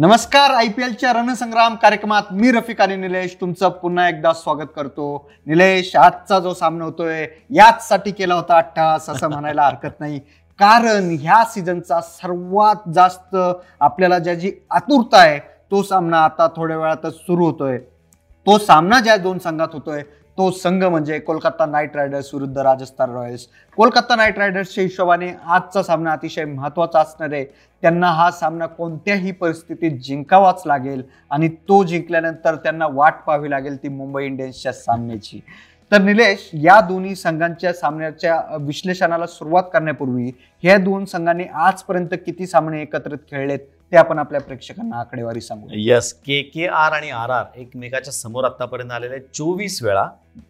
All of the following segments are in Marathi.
नमस्कार आय पी एलच्या रणसंग्राम कार्यक्रमात मी रफिक आणि निलेश तुमचं पुन्हा एकदा स्वागत करतो. निलेश आजचा जो सामना होतोय याचसाठी केला होता अठ्ठास असं म्हणायला हरकत नाही. कारण ह्या सीझनचा सर्वात जास्त आपल्याला ज्याची आतुरता आहे तो सामना आता थोड्या वेळातच सुरू होतोय. तो सामना ज्या दोन संघात होतोय तो संघ म्हणजे कोलकाता नाईट रायडर्स विरुद्ध राजस्थान रॉयल्स. कोलकाता नाईट रायडर्सच्या हिशोबाने आजचा सामना अतिशय महत्त्वाचा असणार आहे. त्यांना हा सामना कोणत्याही परिस्थितीत जिंकावाच लागेल आणि तो जिंकल्यानंतर त्यांना वाट पाहावी लागेल ती मुंबई इंडियन्सच्या सामन्याची तर निलेश या दोन्ही संघांच्या सामन्याच्या विश्लेषणाला सुरुवात करण्यापूर्वी ह्या दोन संघांनी आजपर्यंत किती सामने एकत्रित खेळलेत? ते आपण आपल्या प्रेक्षकांना आकडेवारी सांगू. यस के के आर आणि आर आर एकमेकाच्या समोर आतापर्यंत आलेले चोवीस वेळा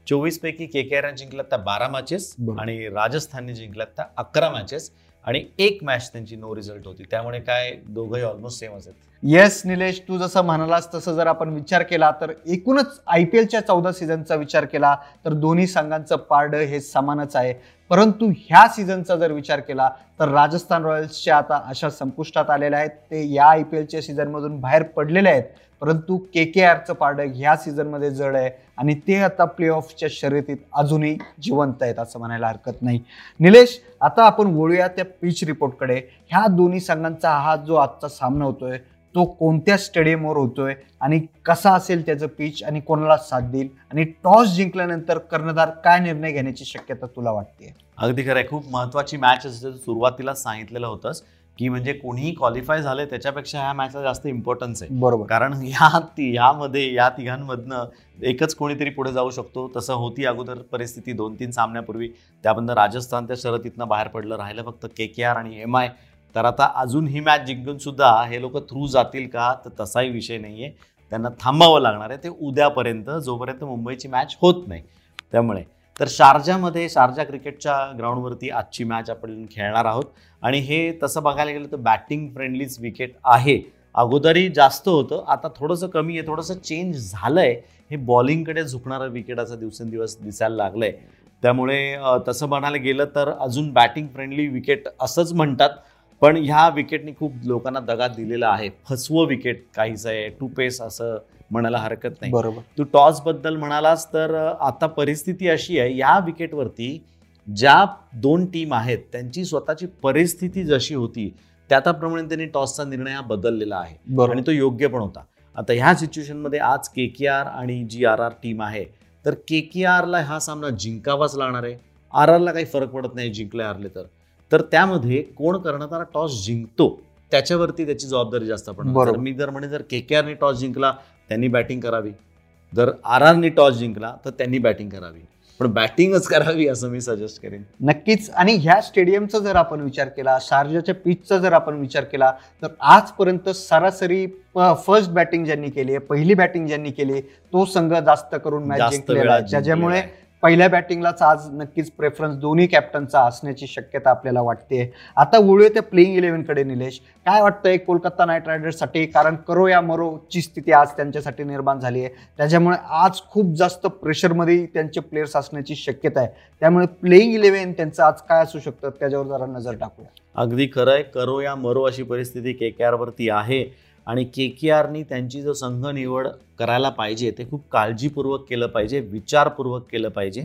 चोवीस पैकी के के आर जिंकल्यात त्या बारा मॅचेस. आणि राजस्थानने जिंकल्यात त्या अकरा मॅचेस आणि एक मॅच त्यांची नो रिझल्ट होती. त्यामुळे काय दोघंही ऑलमोस्ट सेमच आहेत. येस निलेश तू जसं म्हणालास तसं जर आपण विचार केला तर एकूणच आय पी एलच्या चौदा सीझनचा विचार केला तर दोन्ही संघांचं पारडं हे समानच आहे. परंतु ह्या सीझनचा जर विचार केला तर राजस्थान रॉयल्सच्या आता अशा संपुष्टात आलेल्या आहेत. ते या आय पी एलच्या सीझनमधून बाहेर पडलेले आहेत. परंतु के के आरचं पारडं ह्या सीझनमध्ये जड आहे आणि ते आता प्ले ऑफच्या शर्यतीत अजूनही जिवंत आहेत असं म्हणायला हरकत नाही. निलेश आता आपण वळूया त्या पिच रिपोर्टकडे ह्या दोन्ही संघांचा हा जो आजचा सामना होतोय तो कोणत्या स्टेडियमवर होतोय आणि कसा असेल त्याचं पिच आणि कोणाला साथ देईल आणि टॉस जिंकल्यानंतर कर्णधार काय निर्णय घेण्याची शक्यता तुला वाटते अगदी खरं आहे. खूप महत्वाची मॅच असते सुरुवातीला सांगितलेलं होतंच. की म्हणजे कोणीही क्वालिफाय झाले त्याच्यापेक्षा ह्या मॅचला जास्त इम्पॉर्टन्स आहे. बरोबर. कारण ह्या ती ह्यामध्ये या तिघांमधनं एकच कोणीतरी पुढे जाऊ शकतो. तसं होती अगोदर परिस्थिती दोन तीन सामन्यापूर्वी. त्याबद्दल राजस्थान त्या शर्यतीतनं बाहेर पडलं. राहिलं फक्त के के आर आणि एम आय तर आता अजून ही मॅच जिंकून सुद्धा हे लोक थ्रू जातील का? तर तसाही विषय नाही आहे त्यांना थांबावं लागणार आहे. ते उद्यापर्यंत जोपर्यंत मुंबईची मॅच होत नाही. त्यामुळे तर शारजामध्ये शारजा क्रिकेटच्या ग्राउंडवरती आजची मॅच आपण खेळणार आहोत. आणि हे तसं बघायला गेलं तर बॅटिंग फ्रेंडलीच विकेट आहे. अगोदरही जास्त होतं आता थोडंसं कमी आहे थोडंसं चेंज झालं आहे हे बॉलिंगकडे झुकणारं विकेटाचं दिवसेंदिवस दिसायला लागलं आहे त्यामुळे तसं म्हणायला गेलं तर अजून बॅटिंग फ्रेंडली विकेट असंच म्हणतात. पण ह्या विकेटनी खूप लोकांना दगा दिलेला आहे. फसवं विकेट काहीच आहे टू पेस असं. म्हणायला हरकत नाही. बरोबर. तू टॉसबद्दल म्हणालास तर आता परिस्थिती अशी आहे या विकेटवरती ज्या दोन टीम आहेत त्यांची स्वतःची परिस्थिती जशी होती त्याप्रमाणे त्यांनी टॉसचा निर्णय हा बदललेला आहे. आणि तो योग्य पण होता. आता ह्या सिच्युएशनमध्ये आज के के आर आणि जी आर आर टीम आहे तर के के आरला हा सामना जिंकावाच लागणार आहे. आर आरला काही फरक पडत नाही जिंकले हारले तर. तर त्यामध्ये कोण करणारा टॉस जिंकतो त्याच्यावरती त्याची जबाबदारी जास्त पडणार. मी जर म्हणे जर के के आरने टॉस जिंकला त्यांनी बॅटिंग करावी. जर आर आरने टॉस जिंकला तर त्यांनी बॅटिंग करावी. पण बॅटिंगच करावी असं मी सजेस्ट करेन. नक्कीच. आणि ह्या स्टेडियमचा जर आपण विचार केला शारजाच्या पिचचा जर आपण विचार केला तर आजपर्यंत सरासरी फर्स्ट बॅटिंग ज्यांनी केली आहे पहिली बॅटिंग ज्यांनी केली तो संघ जास्त करून मॅच जिंकलेला वेळा पहिल्या बॅटिंगलाच आज नक्कीच प्रेफरन्स दोन्ही कॅप्टनचा असण्याची शक्यता आपल्याला वाटते. आता वळूया त्या प्लेईंग इलेव्हनकडे निलेश. काय वाटतंय कोलकाता नाईट रायडर्ससाठी? कारण करो या मरोची स्थिती आज त्यांच्यासाठी निर्माण झाली आहे. त्याच्यामुळे आज खूप जास्त प्रेशरमध्ये त्यांचे प्लेयर्स असण्याची शक्यता आहे. त्यामुळे प्लेईंग इलेव्हन त्यांचं आज काय असू शकतं? त्याच्यावर जरा नजर टाकूया. अगदी खरं आहे. करो या मरो अशी परिस्थिती के के आरवरती आहे. आणि के के आरनी त्यांची जो संघ निवड करायला पाहिजे ते खूप काळजीपूर्वक केलं पाहिजे विचारपूर्वक केलं पाहिजे.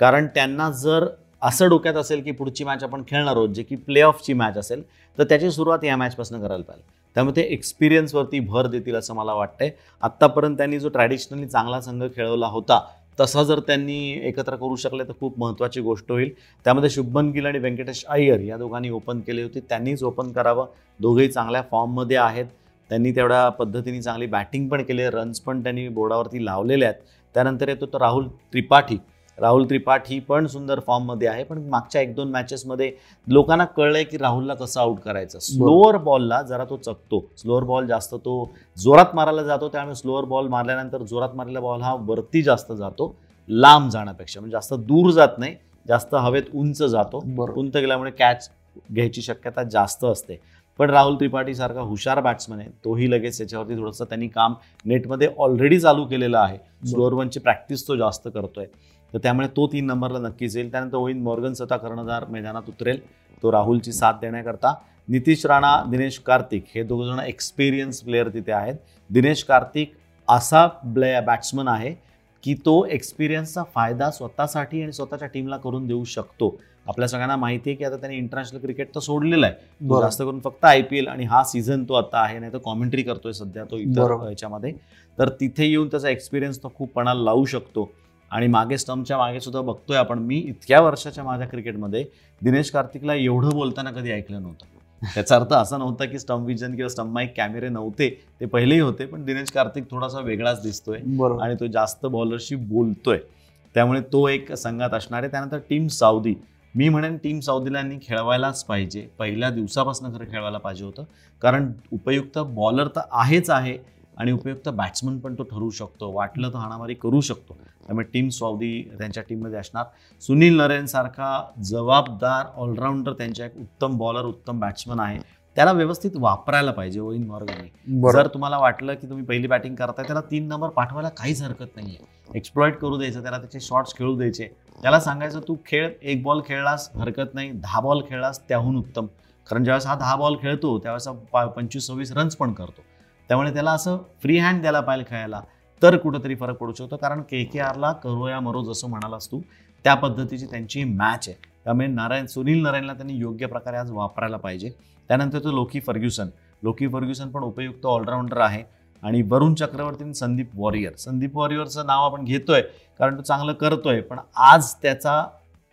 कारण त्यांना जर असं डोक्यात असेल की पुढची मॅच आपण खेळणार आहोत जे की प्ले ऑफची मॅच असेल तर त्याची सुरुवात या मॅचपासून करायला पाहिजे. त्यामुळे ते एक्सपिरियन्सवरती भर देतील असं मला वाटतंय. आत्तापर्यंत त्यांनी जो ट्रॅडिशनली चांगला संघ खेळवला होता तसा जर त्यांनी एकत्र करू शकले तर खूप महत्त्वाची गोष्ट होईल. त्यामध्ये शुभमन गिल आणि व्यंकटेश अय्यर या दोघांनी ओपन केली होती. त्यांनीच ओपन करावं. दोघेही चांगल्या फॉर्ममध्ये आहेत. त्यांनी तेवढ्या पद्धतीने चांगली बॅटिंग पण केली रन्स पण त्यांनी बोर्डावरती लावलेले आहेत. त्यानंतर येतो तो राहुल त्रिपाठी. राहुल त्रिपाठी पण सुंदर फॉर्ममध्ये आहे. पण मागच्या एक दोन मॅचेसमध्ये लोकांना कळलंय की राहुलला कसं आउट करायचं. स्लोअर बॉलला जरा तो चकतो. स्लोअर बॉल जास्त तो जोरात मारायला जातो. त्यामुळे स्लोअर बॉल मारल्यानंतर जोरात मारलेला बॉल हा वरती जास्त जातो. लांब जाण्यापेक्षा. म्हणजे जास्त दूर जात नाही. जास्त हवेत उंच जातो. उंच गेल्यामुळे कॅच घ्यायची शक्यता जास्त असते. पण राहुल त्रिपाठी सारखा हुशार बॅट्समन आहे. तोही लगेच त्याच्यावरती थोडंसं त्यांनी काम नेटमध्ये ऑलरेडी चालू केलेलं आहे. स्लोअर वनची प्रॅक्टिस तो जास्त करतोय. तर त्यामुळे तो तीन नंबरला नक्कीच येईल. त्यानंतर ओइन मॉर्गन स्वतः कर्णधार मैदानात उतरेल. तो राहुलची साथ देण्याकरता. नितीश राणा दिनेश कार्तिक हे दोघ जण एक्सपिरियन्स प्लेअर तिथे आहेत. दिनेश कार्तिक असा ब्ले बॅट्समन आहे की तो एक्सपिरियन्सचा फायदा स्वतःसाठी आणि स्वतःच्या टीमला करून देऊ शकतो. आपल्या सगळ्यांना माहिती आहे की आता त्यांनी इंटरनॅशनल क्रिकेट तर सोडलेलं आहे. जास्त करून फक्त आय पी एल आणि हा सीझन तो आता आहे नाही तर कॉमेंट्री करतोय सध्या तो इतर. याच्यामध्ये. तर तिथे येऊन त्याचा एक्सपिरियन्स तो खूप पणाला लावू शकतो. आणि मागे स्टम्पच्या मागे सुद्धा बघतोय आपण मी इतक्या वर्षाच्या माझ्या क्रिकेटमध्ये दिनेश कार्तिकला एवढं बोलताना कधी ऐकलं नव्हतं. त्याचा अर्थ असा नव्हता की स्टम्प विजन किंवा स्टम्प माईक कॅमेरे नव्हते ते पहिलेही होते पण दिनेश कार्तिक थोडासा वेगळाच दिसतोय आणि तो जास्त बॉलरशी बोलतोय. त्यामुळे तो एक संघात असणार आहे. त्यानंतर टीम साऊदी मी म्हणेन टीम साऊदीला यांनी खेळवायलाच पाहिजे. पहिल्या दिवसापासून खरं खेळवायला पाहिजे होतं. कारण उपयुक्त बॉलर तर आहेच आहे आणि उपयुक्त बॅट्समन पण तो ठरू शकतो. वाटलं तर हाणामारी करू शकतो. त्यामुळे टीम साऊदी त्यांच्या टीममध्ये असणार. सुनील नरेन सारखा जबाबदार ऑलराऊंडर त्यांच्या एक उत्तम बॉलर उत्तम बॅट्समन आहे. त्याला व्यवस्थित वापरायला पाहिजे ओइन मॉर्गनने. बरोबर. जर तुम्हाला वाटलं की तुम्ही पहिली बॅटिंग करताय त्याला तीन नंबर पाठवायला काहीच हरकत नाहीये. एक्सप्लॉइट करू द्यायचं त्याला त्याचे शॉट्स खेळू द्यायचे. त्याला सांगायचं तू खेळ एक बॉल खेळलास हरकत नाही दहा बॉल खेळलास त्याहून उत्तम. कारण ज्यावेळेस हा दहा बॉल खेळतो त्यावेळेस पा- पंचवीस सव्वीस रन्स पण करतो. त्यामुळे त्याला असं फ्री हँड द्यायला पाहिजे खेळायला. तर कुठंतरी फरक पडू शकतो. कारण के के आरला करो या मरो जसं म्हणालास तू त्या पद्धतीची त्यांची मॅच आहे. त्यामुळे नारायण सुनील नारायणला त्यांनी योग्य प्रकारे आज वापरायला पाहिजे. त्यानंतर तो लोकी फर्ग्युसन. लोकी फर्ग्युसन पण उपयुक्त ऑलराऊंडर आहे. आणि वरुण चक्रवर्ती संदीप वॉरियर. संदीप वॉरियरचं नाव आपण घेतोय कारण तो चांगलं करतोय पण आज त्याचा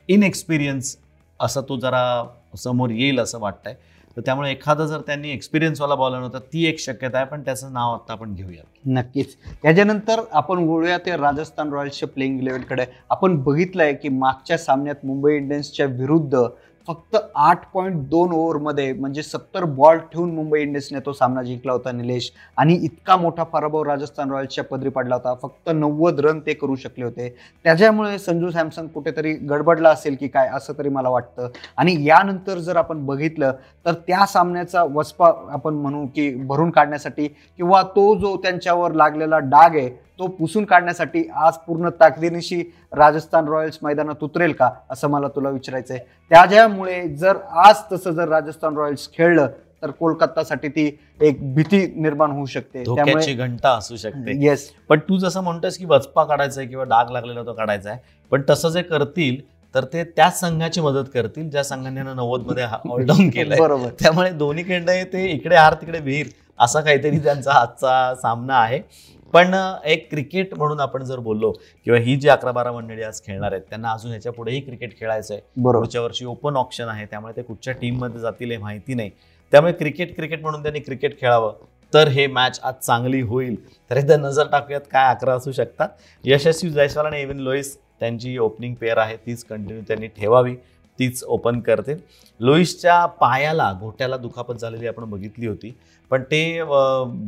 इनएक्सपिरियन्स असा तो जरा समोर येईल असं वाटतंय. तर त्यामुळे एखादा जर त्यांनी एक्सपिरियन्सवाला बॉलर होता ती एक शक्यता आहे पण त्याचं नाव आता आपण घेऊया. नक्कीच. त्याच्यानंतर आपण वळूया ते राजस्थान रॉयल्सच्या प्लेइंग इलेव्हनकडे आपण बघितलंय की मागच्या सामन्यात मुंबई इंडियन्सच्या विरुद्ध फक्त आठ पॉईंट दोन ओव्हरमध्ये म्हणजे सत्तर बॉल ठेवून मुंबई इंडियन्सने तो सामना जिंकला होता निलेश. आणि इतका मोठा पराभव राजस्थान रॉयल्सच्या पदरी पडला होता. फक्त नव्वद रन ते करू शकले होते. त्याच्यामुळे संजू सॅमसंग कुठेतरी गडबडला असेल की काय असं तरी मला वाटतं. आणि यानंतर जर आपण बघितलं तर त्या सामन्याचा वसपा आपण म्हणू की भरून काढण्यासाठी किंवा तो जो त्यांच्यावर लागलेला डाग आहे तो पुसून काढण्यासाठी आज पूर्ण ताकदीनिशी राजस्थान रॉयल्स मैदानात उतरेल का असं मला तुला विचारायचं आहे त्याच्यामुळे जर आज तसं जर राजस्थान रॉयल्स खेळलं तर कोलकातासाठी ती एक भीती निर्माण होऊ शकते. धोक्याची घंटा असू शकते. येस पण तू जसं म्हणतोस की वचपा काढायचा आहे किंवा डाग लागलेला तो काढायचा आहे पण तसं जे करतील तर ते त्याच संघाची मदत करतील ज्या संघाने नव्वदमध्ये ऑलडाऊन केलंय. बरोबर. त्यामुळे दोन्हीकडे ते इकडे हार तिकडे विहीर असा काहीतरी त्यांचा आजचा सामना आहे. पण एक क्रिकेट म्हणून आपण जर बोललो किंवा ही जी अकरा बारा मंडळी आज खेळणार आहेत त्यांना अजून ह्याच्या पुढेही क्रिकेट खेळायचं आहे पुढच्या वर्षी ओपन ऑप्शन आहे त्यामुळे ते कुठच्या टीममध्ये जातील हे माहिती नाही. त्यामुळे क्रिकेट क्रिकेट म्हणून त्यांनी क्रिकेट खेळावं. तर हे मॅच आज चांगली होईल. तर एकदा नजर टाकूयात काय अकरा असू शकतात. यशस्वी जयस्वाल आणि एव्हिन लोईस त्यांची ओपनिंग पेअर आहे तीच कंटिन्यू त्यांनी ठेवावी तीच ओपन करते लोईसच्या पायाला घोट्याला दुखापत झालेली आपण बघितली होती. पण ते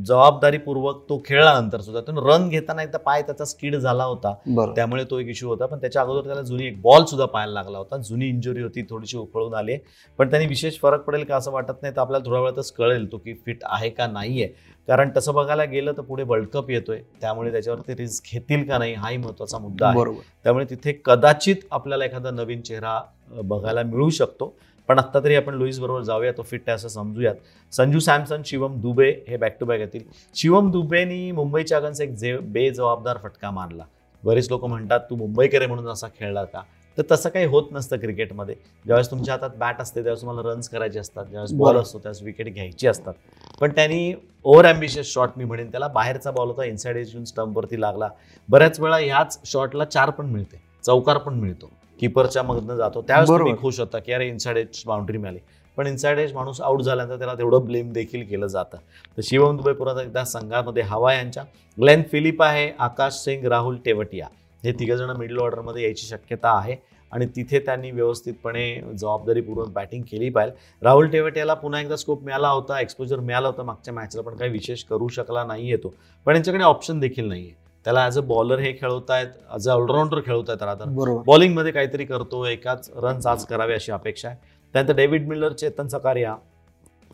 जबाबदारीपूर्वक तो खेळल्यानंतर सुद्धा तो रन घेताना एकदा पाय त्याचा स्किड झाला होता. त्यामुळे तो एक इश्यू होता. पण त्याच्या अगोदर त्याला जुनी एक बॉल सुद्धा पाहायला लागला होता. जुनी इंजुरी होती थोडीशी उफळून आली. पण त्यांनी विशेष फरक पडेल का असं वाटत नाही तर आपल्याला थोड्या वेळातच कळेल तो की फिट आहे का नाही आहे कारण तसं बघायला गेलं तर पुढे वर्ल्ड कप येतोय. त्यामुळे त्याच्यावरती रिस्क घेतील का नाही हाही महत्त्वाचा मुद्दा आहे. त्यामुळे तिथे कदाचित आपल्याला एखादा नवीन चेहरा बघायला मिळू शकतो. पण आत्ता तरी आपण लुईस बरोबर जाऊया तो फिट आहे असं समजूयात. संजू सॅमसन शिवम दुबे हे बॅक टू बॅक येतील. शिवम दुबेनी मुंबईच्या अगेन्स्ट एक जे बेजबाबदार फटका मारला. बरेच लोक म्हणतात तू मुंबईकर म्हणून असा खेळला का? तर तसं काही होत नसतं क्रिकेटमध्ये. ज्यावेळेस तुमच्या हातात बॅट असते त्यावेळेस तुम्हाला रन्स करायचे असतात. ज्यावेळेस बॉल. असतो त्यावेळेस विकेट घ्यायची असतात. पण त्यांनी ओव्हर अम्बिशियस शॉट मी म्हणेन त्याला. बाहेरचा बॉल होता इनसाइड एज येऊन स्टंपवरती लागला. बऱ्याच वेळा ह्याच शॉटला चार पण मिळते चौकार पण मिळतो. किपरच्या मधनं जातो. त्यावेळेस तुम्ही बरोबर. खुश होता की अरे इनसाइड एज बाउंड्री मिळाली. पण इनसाइड एज माणूस आउट झाल्यानंतर त्याला तेवढं ब्लेम देखील केलं जातं. तर शिवम दुबे पुन्हा एकदा संघामध्ये हवा यांच्या. ग्लेन फिलिप आहे आकाश सिंग राहुल टेवटिया हे तिघ जण मिडल ऑर्डरमध्ये यायची शक्यता आहे. आणि तिथे त्यांनी व्यवस्थितपणे जबाबदारीपूर्वक बॅटिंग केली पाहिजे. राहुल टेवटियाला पुन्हा एकदा स्कोप मिळाला होता एक्सपोजर मिळाला होता मागच्या मॅचला पण काही विशेष करू शकला नाही येतो पण यांच्याकडे ऑप्शन देखील नाही आहे त्याला ॲज अ बॉलर हे खेळवतायत ॲज अ ऑलराऊंडर खेळवतायत रादर बरोबर. बॉलिंगमध्ये काहीतरी करतो एकाच रन्स आज करावे अशी अपेक्षा आहे. त्यानंतर डेव्हिड मिल्लर चेतन सकारिया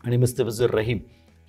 आणि मुस्तफिजुर रहीम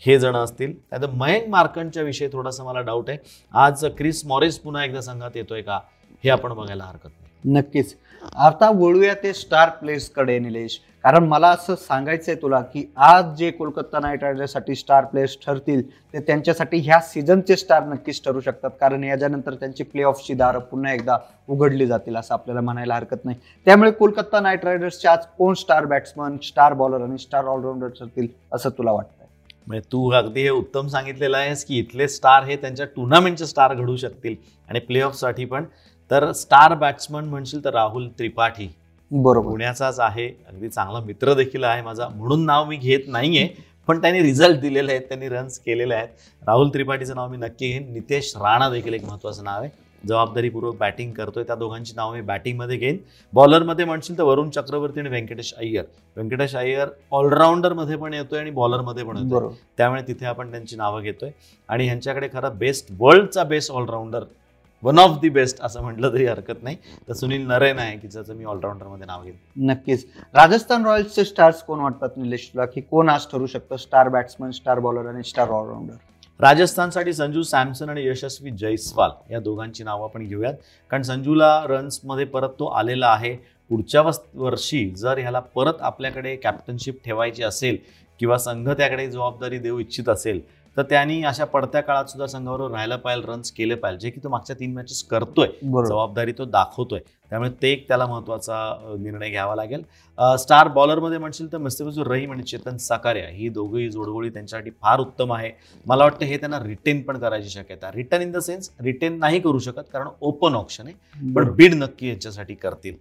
हे जण असतील. त्यानंतर मयंक मार्कंडच्या विषयी थोडासा मला डाऊट आहे. आज क्रिस मॉरिस पुन्हा एकदा संघात येतोय का? हे आपण बघायला हरकत नाही. नक्कीच. आता वळूया ते स्टार प्लेस कडे निलेश. कारण मला असं सांगायचंय तुला की आज जे कोलकाता नाईट रायडर्ससाठी स्टार प्लेयर्स ठरतील ते त्यांच्यासाठी ह्या सीझनचे स्टार नक्कीच ठरू शकतात. कारण याच्यानंतर त्यांची प्ले ऑफची दारं पुन्हा एकदा उघडली जातील असं आपल्याला म्हणायला हरकत नाही. त्यामुळे कोलकाता नाईट रायडर्सचे आज कोण स्टार बॅट्समन स्टार बॉलर आणि स्टार ऑलराऊंडर ठरतील असं तुला वाटतंय? म्हणजे तू अगदी हे उत्तम सांगितलेलं आहेस की इथले स्टार हे त्यांच्या टुर्नामेंटचे स्टार घडू शकतील आणि प्ले ऑफसाठी पण. तर स्टार बॅट्समन म्हणशील तर राहुल त्रिपाठी. बरोबर. पुण्याचाच आहे. अगदी चांगला मित्र देखील आहे माझा. म्हणून नाव मी घेत नाहीये पण त्यांनी रिझल्ट दिलेले आहेत त्यांनी रन्स केलेले आहेत. राहुल त्रिपाठीचं नाव मी नक्की घेईन. नितेश राणा देखील एक महत्वाचं नाव आहे. जबाबदारीपूर्वक बॅटिंग करतोय. त्या दोघांची नाव मी बॅटिंगमध्ये घेईन. बॉलरमध्ये म्हणशील तर वरुण चक्रवर्ती आणि व्यंकटेश अय्यर. व्यंकटेश अय्यर ऑलराऊंडरमध्ये पण येतोय आणि बॉलरमध्ये पण येतोय. त्यामुळे तिथे आपण त्यांची नावं घेतोय. आणि ह्यांच्याकडे खरं best वर्ल्डचा best allrounder one of the best असं म्हटलं तरी हरकत नाही. तर सुनील नरेन आहे की ज्याचं मी ऑलराऊंडरमध्ये नाव घेईन. नक्कीच. राजस्थान रॉयल्सचे स्टार्स कोण वाटतात निलेश तुला? की कोण आज ठरू शकतं? स्टार बॅट्समन स्टार बॉलर आणि स्टार ऑलराऊंडर राजस्थानसाठी संजू सॅमसन आणि यशस्वी जयस्वाल या दोघांची नावं आपण घेऊयात. कारण संजूला रन्समध्ये परत तो आलेला आहे. पुढच्या वर्षी जर ह्याला परत आपल्याकडे कॅप्टनशिप ठेवायची असेल किंवा संघ त्याकडे जबाबदारी देऊ इच्छित असेल तर त्यांनी अशा पडत्या काळात सुद्धा संघावर राहायला पाहिजे रन्स केले पाहिजे जे की तो मागच्या तीन मॅचेस करतोय. जबाबदारी तो दाखवतोय. त्यामुळे ते एक त्याला महत्त्वाचा अ, निर्णय घ्यावा लागेल. स्टार बॉलरमध्ये म्हणशील तर मुस्तफिजुर रहीम आणि चेतन साकार्या ही दोघंही जोडगोळी त्यांच्यासाठी फार उत्तम आहे. मला वाटतं हे त्यांना रिटेन पण करायची शक्यता return in the sense retain नाही करू शकत कारण ओपन ऑप्शन आहे पण. बीड नक्की यांच्यासाठी करतील.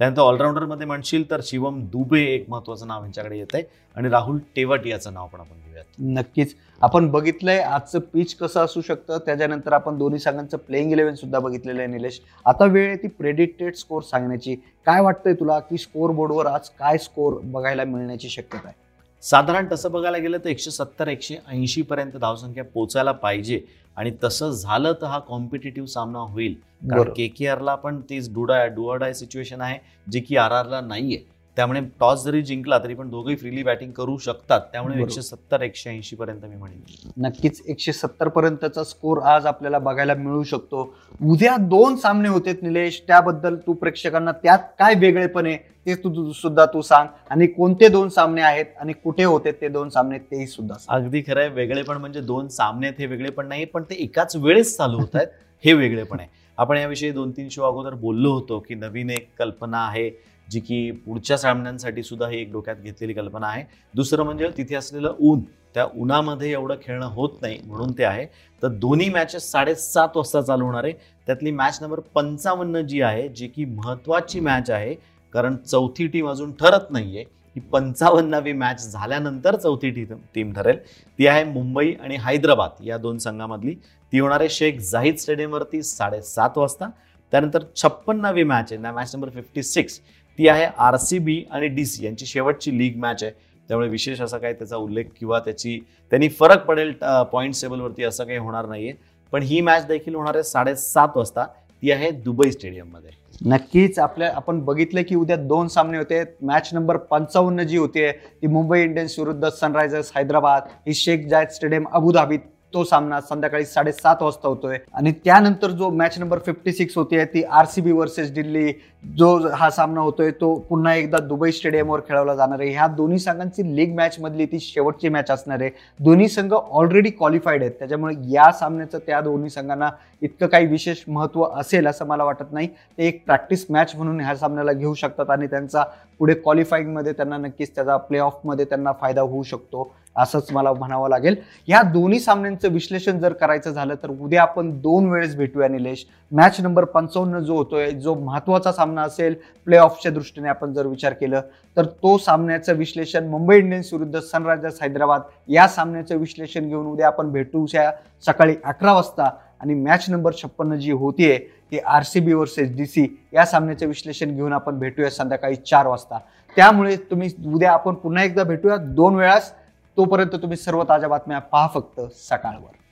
त्यानंतर ऑलराऊंडरमध्ये म्हणशील तर शिवम दुबे एक महत्वाचं नाव यांच्याकडे येत आहे आणि राहुल टेवट याचं नाव पण आपण घेऊयात. नक्कीच. आपण बघितलंय आजचं पिच कसं असू शकतं त्याच्यानंतर आपण दोन्ही संघांचं प्लेइंग इलेव्हन सुद्धा बघितलेलं आहे निलेश. आता वेळ आहे ती प्रेडिक्टेड स्कोर सांगण्याची काय वाटतंय तुला? की स्कोर बोर्डवर आज काय स्कोर बघायला मिळण्याची शक्यता आहे? साधारण तसं बघायला गेलं तर एकशे सत्तर एकशे ऐंशी पर्यंत धावसंख्या पोचायला पाहिजे. आणि तसं झालं तर हा कॉम्पिटेटिव्ह सामना होईल. कारण. के के आरला पण तीच डुडा डुअडाय सिच्युएशन आहे जी की आर आरला नाहीये. त्यामुळे टॉस जरी जिंकला तरी पण दोघंही फ्रीली बॅटिंग करू शकतात. त्यामुळे. एकशे सत्तर एकशे ऐंशी पर्यंत मी म्हणेन. नक्कीच एकशे सत्तर पर्यंतचा स्कोर आज आपल्याला बघायला मिळू शकतो. उद्या दोन सामने होते निलेश त्याबद्दल तू प्रेक्षकांना त्यात काय वेगळेपण आहे ते तू सुद्धा तू सांग. आणि कोणते दोन सामने आहेत आणि कुठे होते ते दोन सामने तेही सुद्धा. अगदी खरं आहे वेगळे पण म्हणजे दोन सामने आहेत हे वेगळे पण नाही पण ते एकाच वेळेस चालू होत आहेत हे वेगळे पण आहे. आपण याविषयी दोन तीन शो अगोदर बोललो होतो की नवीन एक कल्पना आहे जी की पुढच्या सामन्यांसाठी सुद्धा ही एक डोक्यात घेतलेली कल्पना आहे. दुसरं म्हणजे तिथे असलेलं ऊन त्या उन्हामध्ये एवढं खेळणं होत नाही म्हणून ते आहे. तर दोन्ही मॅचेस साडेसात वाजता चालू होणार आहे. त्यातली मॅच नंबर पंचावन्न जी आहे जी की महत्त्वाची मॅच आहे कारण चौथी टीम अजून ठरत नाहीये. ही पंचावन्नावी मॅच झाल्यानंतर चौथी टी टीम ठरेल. ती आहे मुंबई आणि हैदराबाद या दोन संघामधली. ती होणार आहे शेख जाहीद स्टेडियमवरती साडेसात वाजता. त्यानंतर छप्पन्नावी मॅच आहे. मॅच नंबर फिफ्टी सिक्स ती आहे आर सी बी आणि डी सी. यांची शेवटची लीग मॅच आहे. त्यामुळे विशेष असा काही त्याचा उल्लेख किंवा त्याची त्यांनी फरक पडेल पॉईंट टेबलवरती असं काही होणार नाहीये. पण ही मॅच देखील होणार आहे साडेसात वाजता. ती आहे दुबई स्टेडियममध्ये. नक्कीच आपल्या आपण बघितलं की उद्या दोन सामने होते. मॅच नंबर पंचावन्न जी होती ती मुंबई इंडियन्स विरुद्ध सनरायझर्स हैदराबाद ही शेख जायद स्टेडियम अबुधाबीत तो सामना संध्याकाळी साडेसात वाजता होतोय. आणि त्यानंतर जो मॅच नंबर फिफ्टी सिक्स होती ती R C B versus Delhi जो हा सामना होतोय तो पुन्हा एकदा दुबई स्टेडियमवर खेळवला जाणार आहे. ह्या दोन्ही संघांची लीग मॅच मधली ती शेवटची मॅच असणार आहे. दोन्ही संघ ऑलरेडी क्वालिफाईड आहेत. त्याच्यामुळे या सामन्याचं त्या दोन्ही संघांना इतकं काही विशेष महत्त्व असेल असं मला वाटत नाही. ते एक प्रॅक्टिस मॅच म्हणून ह्या सामन्याला घेऊ शकतात आणि त्यांचा पुढे क्वालिफाईंगमध्ये त्यांना नक्कीच त्याचा प्ले ऑफमध्ये त्यांना फायदा होऊ शकतो. असंच मला म्हणावं लागेल. या दोन्ही सामन्यांचं विश्लेषण जर करायचं झालं तर उद्या आपण दोन वेळेस भेटूया निलेश. मॅच नंबर पंचावन्न जो होतोय जो महत्त्वाचा सामना असेल प्ले ऑफच्या दृष्टीने आपण जर विचार केलं तर तो सामन्याचं विश्लेषण मुंबई इंडियन्स विरुद्ध सनरायझर्स हैदराबाद या सामन्याचं विश्लेषण घेऊन उद्या आपण भेटूया सकाळी अकरा वाजता. आणि मॅच नंबर छप्पन्न जी होतीये ती R C B versus D C या सामन्याचं विश्लेषण घेऊन आपण भेटूया संध्याकाळी चार वाजता. त्यामुळे तुम्ही उद्या आपण पुन्हा एकदा भेटूया दोन वेळास तोपर्यंत तुम्ही सर्व ताज्या बातम्या पहा फक्त सकाळवर.